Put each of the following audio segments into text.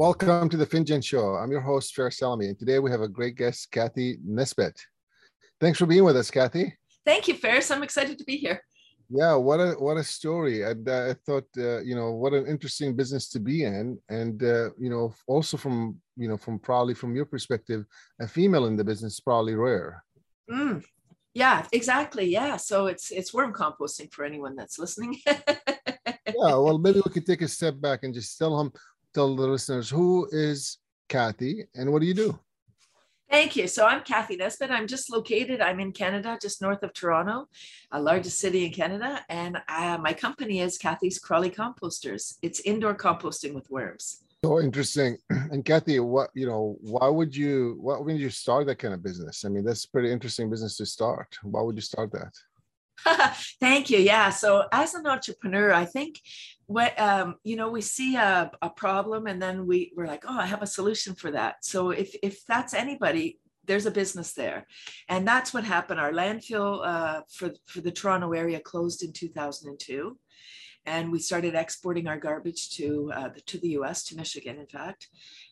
Welcome to the Finjan Show. I'm your host, Faris Alami, and today we have a great guest, Cathy Nesbitt. Thanks for being with us, Cathy. Thank you, Faris. I'm excited to be here. Yeah, what a what a story! I, I thought, uh, you know, what an interesting business to be in, and uh, you know, also from you know, from probably from your perspective, a female in the business is probably rare. Mm, yeah, exactly. Yeah, so it's it's worm composting for anyone that's listening. yeah, well, maybe we could take a step back and just tell them, tell the listeners, who is Cathy and what do you do? Thank you. So I'm Cathy Nesbitt. I'm just located, I'm in Canada, just north of Toronto, a largest city in Canada. And uh, my company is Cathy's Crawly Composters. It's indoor composting with worms. So interesting. And Cathy, what, you know, why would you, why would you start that kind of business? I mean, that's pretty interesting business to start. Why would you start that? Thank you. Yeah. So as an entrepreneur, I think what um, you know, we see a, a problem and then we, we're like, oh, I have a solution for that. So if if that's anybody, there's a business there. And that's what happened. Our landfill uh, for, for the Toronto area closed in 2002. And we started exporting our garbage to, uh, to the US, to Michigan, in fact.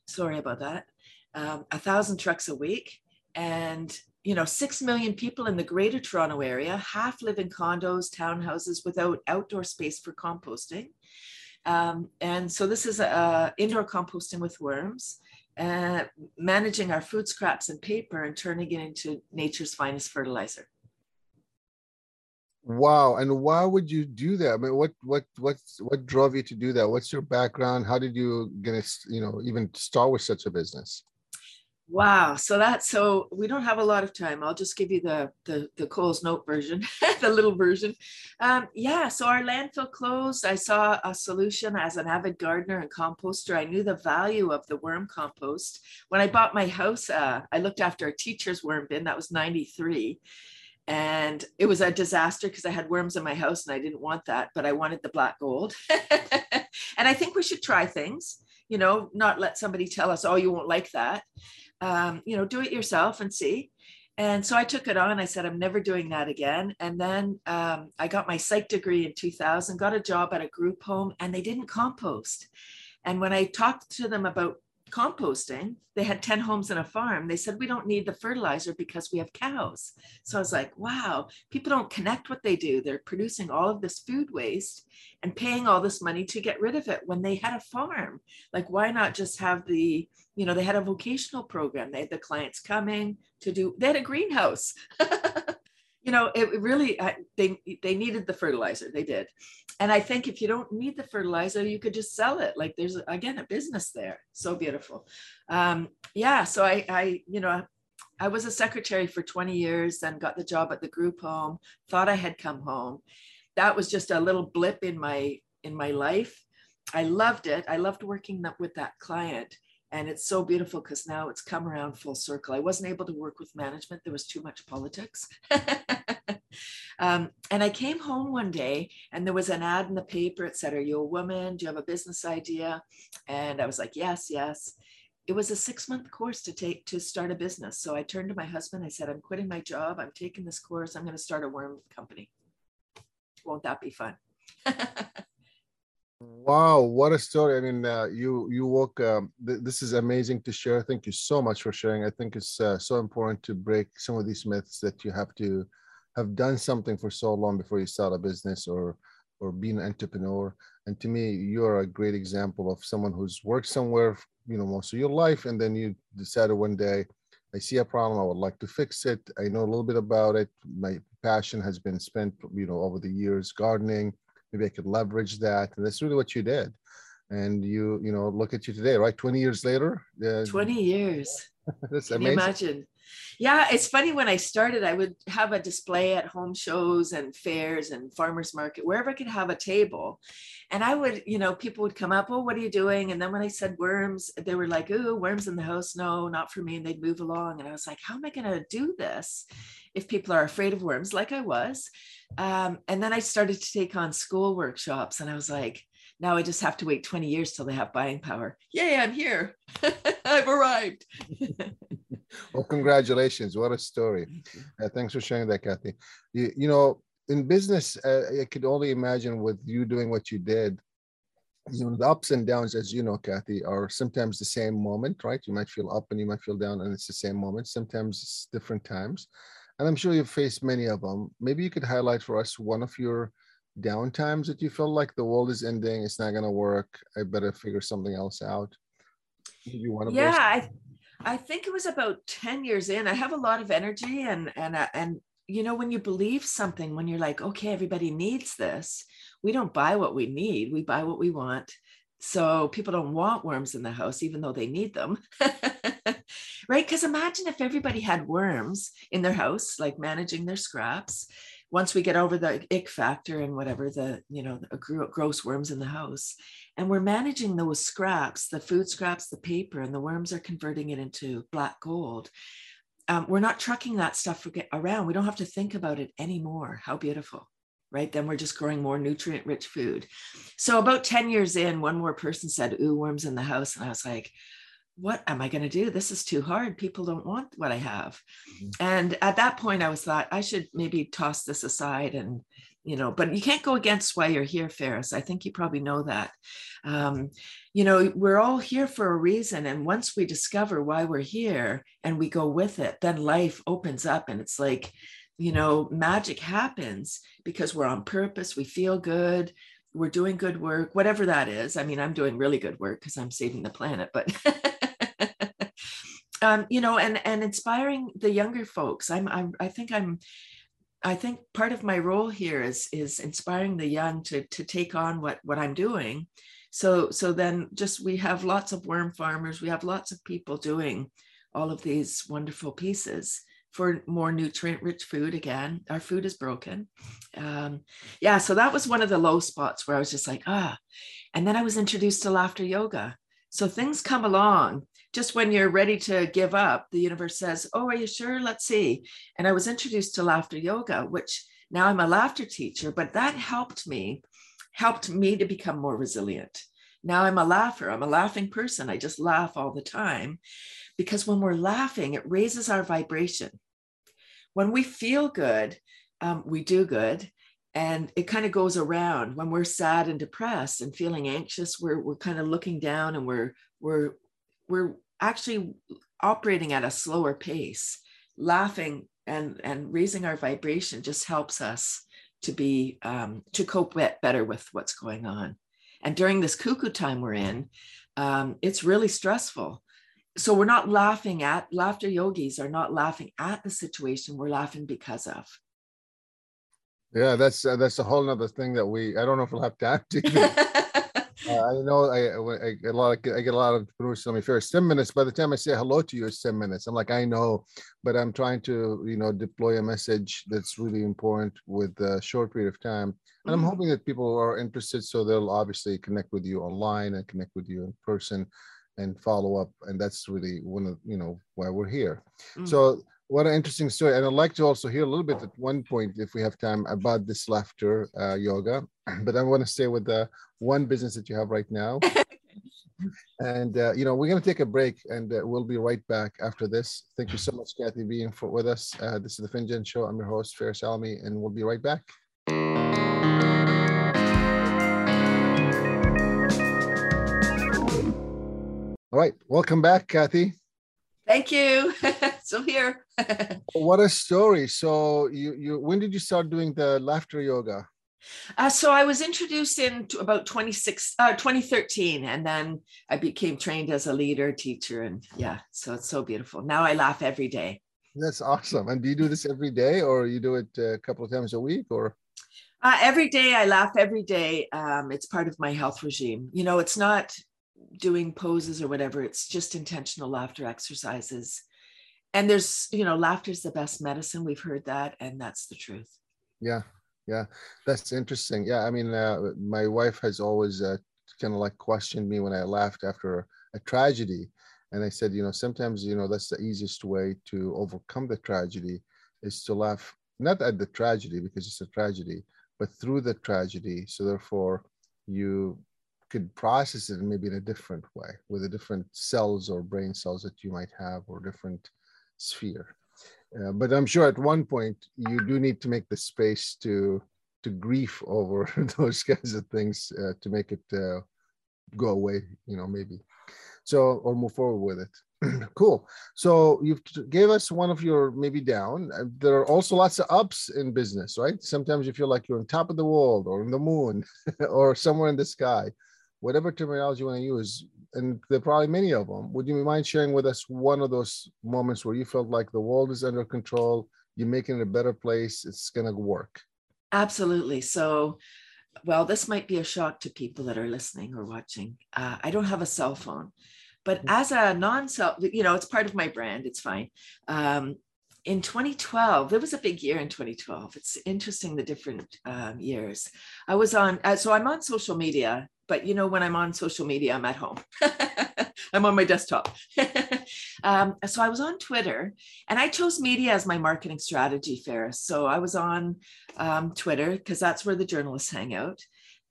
Sorry about that. Um, a thousand trucks a week. And you know, six million people in the greater Toronto area, half live in condos, townhouses without outdoor space for composting. Um, and so this is a, indoor composting with worms, uh, managing our food scraps and paper and turning it into nature's finest fertilizer. Wow! And why would you do that? I mean, what what what what drove you to do that? What's your background? How did you get you know even start with such a business? Wow. So that so we don't have a lot of time. I'll just give you the the, the Coles note version, the little version. Um, yeah. So our landfill closed. I saw a solution as an avid gardener and composter. I knew the value of the worm compost. When I bought my house, uh, I looked after a teacher's worm bin. That was 93. And it was a disaster because I had worms in my house and I didn't want that, but I wanted the black gold. and I think we should try things, you know, not let somebody tell us, oh, you won't like that um, you know, do it yourself and see. And so I took it on. I said, I'm never doing that again. And then um, I got my psych degree in 2000, got a job at a group home, and they didn't compost. And when I talked to them about composting, they had 10 homes and a farm. They said, We don't need the fertilizer because we have cows. So I was like, Wow, people don't connect what they do. They're producing all of this food waste and paying all this money to get rid of it when they had a farm. Like, why not just have the, you know, they had a vocational program. They had the clients coming to do, they had a greenhouse. you know, it really, they, they needed the fertilizer. They did and I think if you don't need the fertilizer, you could just sell it. Like there's again a business there. So beautiful. Um, yeah. So I, I, you know, I was a secretary for 20 years, then got the job at the group home. Thought I had come home. That was just a little blip in my in my life. I loved it. I loved working with that client. And it's so beautiful because now it's come around full circle. I wasn't able to work with management. There was too much politics. Um, and I came home one day and there was an ad in the paper. It said, Are you a woman? Do you have a business idea? And I was like, Yes, yes. It was a six month course to take to start a business. So I turned to my husband. I said, I'm quitting my job. I'm taking this course. I'm going to start a worm company. Won't that be fun? Wow, what a story! I mean, uh, you you walk. Um, th- this is amazing to share. Thank you so much for sharing. I think it's uh, so important to break some of these myths that you have to have done something for so long before you start a business or or be an entrepreneur. And to me, you're a great example of someone who's worked somewhere, you know, most of your life, and then you decided one day, I see a problem, I would like to fix it. I know a little bit about it. My passion has been spent, you know, over the years gardening. Maybe I could leverage that, and that's really what you did. And you, you know, look at you today, right? Twenty years later. Uh, Twenty years. that's Can amazing. You imagine? Yeah, it's funny when I started, I would have a display at home shows and fairs and farmers market, wherever I could have a table. And I would, you know, people would come up, oh, what are you doing? And then when I said worms, they were like, oh, worms in the house. No, not for me. And they'd move along. And I was like, how am I going to do this if people are afraid of worms, like I was? Um, and then I started to take on school workshops. And I was like, now I just have to wait 20 years till they have buying power. Yay, I'm here. I've arrived. well, congratulations. What a story. Uh, thanks for sharing that, Cathy. You, you know, in business, uh, I could only imagine with you doing what you did, you know the ups and downs as you know cathy are sometimes the same moment right? You might feel up and you might feel down and it's the same moment. Sometimes it's different times. And i'm sure you've faced many of them. Maybe you could highlight for us one of your down times that you felt like the world is ending it's not going to work i better figure something else out. You want to yeah I, I think it was about 10 years in i have a lot of energy and and uh, and you know when you believe something when you're like okay everybody needs this. We don't buy what we need we buy what we want. So people don't want worms in the house even though they need them. Right? Because imagine if everybody had worms in their house like managing their scraps once we get over the ick factor and whatever the you know the gross worms in the house and we're managing those scraps the food scraps the paper and the worms are converting it into black gold um, we're not trucking that stuff around we don't have to think about it anymore how beautiful right? Then we're just growing more nutrient rich food. So about 10 years in, one more person said, Ooh, worms in the house. And I was like, what am I going to do? This is too hard. People don't want what I have. Mm-hmm. And at that point, I was thought I should maybe toss this aside and, you know, but you can't go against why you're here, Faris. I think you probably know that. Um, you know, we're all here for a reason. And once we discover why we're here and we go with it, then life opens up and it's like you know, magic happens because we're on purpose, we feel good, we're doing good work, whatever that is. I mean, I'm doing really good work because I'm saving the planet, but um, you know, and and inspiring the younger folks. I'm, I'm I think I'm I think part of my role here is is inspiring the young to to take on what what I'm doing. So so then just we have lots of worm farmers, we have lots of people doing all of these wonderful pieces for more nutrient rich food again. Our food is broken. Um, yeah so that was one of the low spots where i was just like ah. And then i was introduced to laughter yoga. So things come along just when you're ready to give up the universe says oh are you sure? Let's see. And i was introduced to laughter yoga which now i'm a laughter teacher but that helped me helped me to become more resilient. Now i'm a laugher. I'm a laughing person. I just laugh all the time because when we're laughing it raises our vibration. When we feel good, um, we do good. And it kind of goes around. When we're sad and depressed and feeling anxious, we're, we're kind of looking down and we're, we're, we're actually operating at a slower pace. Laughing and, and raising our vibration just helps us to be, um, to cope better with what's going on. And during this cuckoo time we're in, um, it's really stressful so we're not laughing at laughter yogis are not laughing at the situation we're laughing because of yeah that's uh, that's a whole nother thing that we i don't know if we'll have time to uh, i know I, I, get a lot of, i get a lot of entrepreneurs tell me first 10 minutes by the time i say hello to you it's 10 minutes i'm like i know but i'm trying to you know deploy a message that's really important with a short period of time and i'm mm-hmm. hoping that people are interested so they'll obviously connect with you online and connect with you in person and follow up and that's really one of you know why we're here mm. so what an interesting story. And i'd like to also hear a little bit at one point if we have time about this laughter uh, yoga. But i want to stay with the one business that you have right now. And uh, you know we're going to take a break and uh, we'll be right back after this. Thank you so much cathy being for, with us. Uh, this is the finjan show. I'm your host Faris Alami and we'll be right back. All right, welcome back, Cathy. Thank you. so here. what a story! So you you when did you start doing the laughter yoga? Uh, so I was introduced in about 26, uh, 2013, and then I became trained as a leader, teacher, and yeah, so it's so beautiful. Now I laugh every day. That's awesome. And do you do this every day, or you do it a couple of times a week, or? Uh, every day I laugh every day. Um, it's part of my health regime. You know, it's not doing poses or whatever. It's just intentional laughter exercises. And there's, you know, laughter is the best medicine. We've heard that, and that's the truth. Yeah, yeah, that's interesting. Yeah, I mean, uh, my wife has always uh, kind of like questioned me when I laughed after a tragedy, and I said, you know, sometimes you know that's the easiest way to overcome the tragedy is to laugh not at the tragedy because it's a tragedy, but through the tragedy. So therefore, you could process it maybe in a different way with the different cells or brain cells that you might have or different sphere. Uh, but I'm sure at one point you do need to make the space to to grief over those kinds of things uh, to make it uh, go away, you know, maybe. So or move forward with it. cool. So you've gave us one of your maybe down. Uh, there are also lots of ups in business, right? Sometimes you feel like you're on top of the world or in the moon or somewhere in the sky, whatever terminology you want to use. And there are probably many of them. Would you mind sharing with us one of those moments where you felt like the world is under control, you're making it a better place, it's going to work? Absolutely. So well, this might be a shock to people that are listening or watching. Uh, I don't have a cell phone, but mm. as a non-cell, you know, it's part of my brand. It's fine. Um, in 2012, it was a big year in 2012. It's interesting the different um, years. I was on, uh, so I'm on social media, but you know, when I'm on social media, I'm at home. I'm on my desktop. um, so I was on Twitter and I chose media as my marketing strategy, Faris. So I was on um, Twitter because that's where the journalists hang out.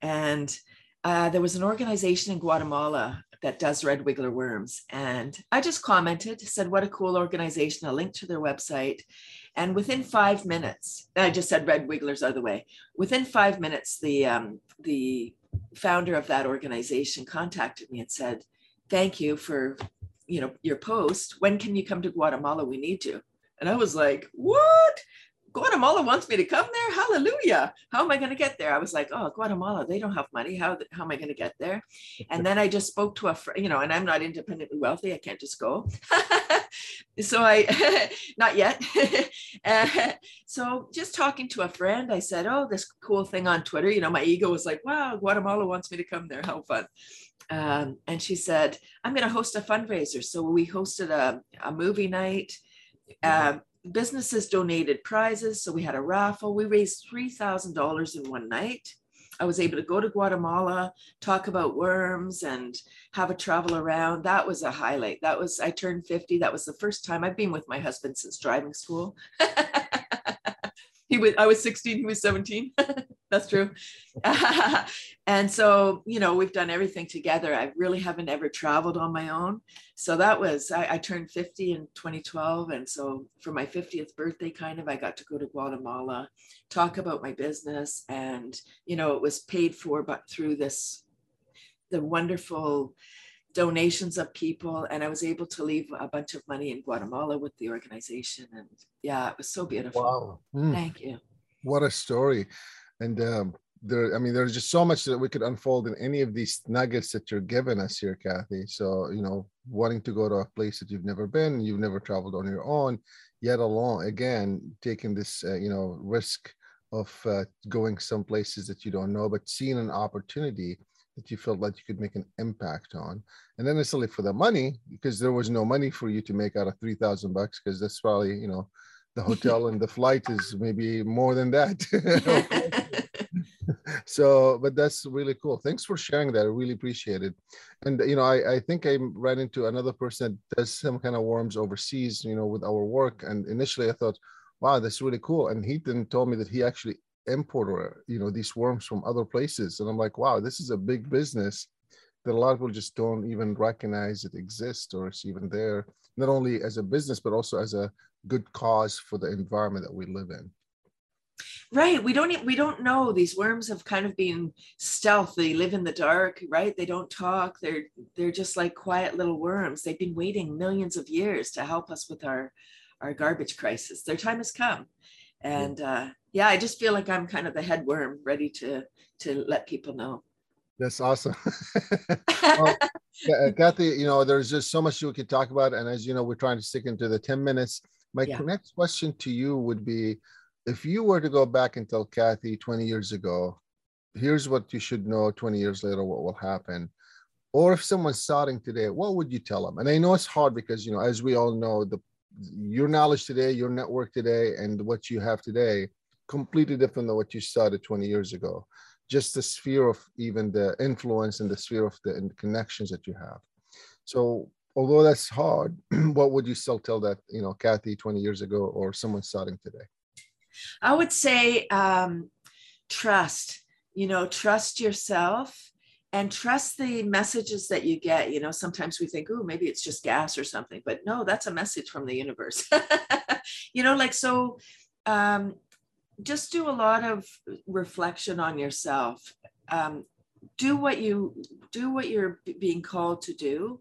And uh, there was an organization in Guatemala that does red wiggler worms. And I just commented, said, what a cool organization, a link to their website. And within five minutes, I just said red wigglers are the way. Within five minutes, the um, the founder of that organization contacted me and said, thank you for you know your post. When can you come to guatemala? We need you. And i was like what guatemala wants me to come there? Hallelujah. How am i going to get there? I was like oh guatemala they don't have money. How, how am i going to get there? And then i just spoke to a friend you know and i'm not independently wealthy. I can't just go. So i not yet. Uh, so just talking to a friend i said oh this cool thing on twitter. You know my ego was like wow guatemala wants me to come there. How fun. Um, and she said, I'm going to host a fundraiser. So we hosted a, a movie night. Uh, businesses donated prizes. So we had a raffle. We raised $3,000 in one night. I was able to go to Guatemala, talk about worms, and have a travel around. That was a highlight. That was, I turned 50. That was the first time I've been with my husband since driving school. he was, I was 16, he was 17. That's true. and so, you know, we've done everything together. I really haven't ever traveled on my own. So that was, I, I, turned 50 in 2012. And so for my 50th birthday, kind of, I got to go to Guatemala, talk about my business. And, you know, it was paid for but through this, the wonderful donations of people. And I was able to leave a bunch of money in Guatemala with the organization. And yeah, it was so beautiful. Wow. Mm. Thank you. What a story and um, there i mean there's just so much that we could unfold in any of these nuggets that you're giving us here cathy so you know wanting to go to a place that you've never been you've never traveled on your own yet alone again taking this uh, you know risk of uh, going some places that you don't know but seeing an opportunity that you felt like you could make an impact on and then necessarily for the money because there was no money for you to make out of 3000 bucks because that's probably you know the hotel and the flight is maybe more than that. so, but that's really cool. Thanks for sharing that. I really appreciate it. And you know, I, I think I ran into another person that does some kind of worms overseas, you know, with our work. And initially I thought, wow, that's really cool. And he then told me that he actually imported, you know, these worms from other places. And I'm like, wow, this is a big business that a lot of people just don't even recognize it exists or it's even there, not only as a business, but also as a good cause for the environment that we live in. Right. We don't we don't know. These worms have kind of been stealth. They live in the dark right? They don't talk. They're they're just like quiet little worms. They've been waiting millions of years to help us with our our garbage crisis. Their time has come. And uh yeah i just feel like i'm kind of the head worm ready to to let people know that's awesome well, uh, cathy you know there's just so much we could talk about and as you know we're trying to stick into the 10 minutes my yeah. next question to you would be if you were to go back and tell Cathy 20 years ago, here's what you should know 20 years later, what will happen. Or if someone's starting today, what would you tell them? And I know it's hard because, you know, as we all know, the your knowledge today, your network today, and what you have today, completely different than what you started 20 years ago. Just the sphere of even the influence and the sphere of the, connections that you have. So although that's hard, what would you still tell that, you know, Cathy 20 years ago or someone starting today? I would say um, trust, you know, trust yourself and trust the messages that you get. You know, sometimes we think, oh, maybe it's just gas or something, but no, that's a message from the universe. you know, like, so um, just do a lot of reflection on yourself. Um, do what you do what you're being called to do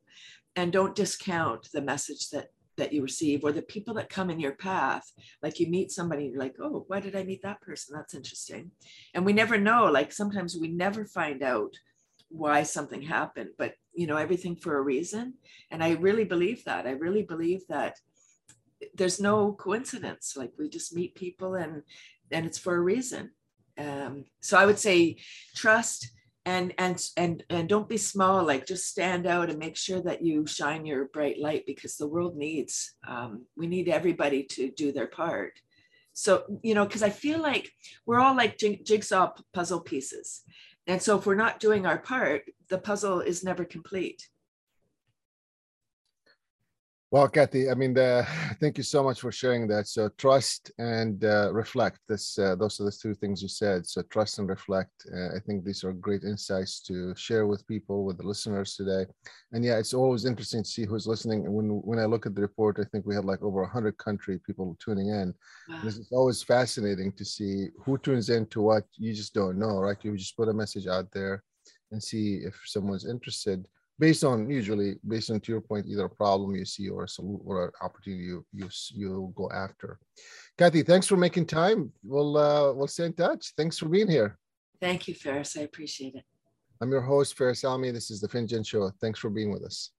and don't discount the message that that you receive or the people that come in your path. Like you meet somebody you're like oh why did i meet that person? That's interesting. And we never know like sometimes we never find out why something happened but you know everything for a reason. And i really believe that. I really believe that there's no coincidence. Like we just meet people and and it's for a reason. Um, so i would say trust and and and and don't be small like just stand out and make sure that you shine your bright light because the world needs um, we need everybody to do their part. So you know because i feel like we're all like jigsaw puzzle pieces. And so if we're not doing our part the puzzle is never complete well, Cathy, I mean, the, thank you so much for sharing that. So trust and uh, reflect. This, uh, those are the two things you said. So trust and reflect. Uh, I think these are great insights to share with people, with the listeners today. And yeah, it's always interesting to see who's listening. And when when I look at the report, I think we had like over hundred country people tuning in. Wow. This is always fascinating to see who tunes in to what. You just don't know, right? You just put a message out there and see if someone's interested based on usually based on to your point either a problem you see or a solution or an opportunity you you you go after. Cathy thanks for making time. We'll uh we'll stay in touch. Thanks for being here. Thank you faris. I appreciate it. I'm your host faris alami this is the finjan show. Thanks for being with us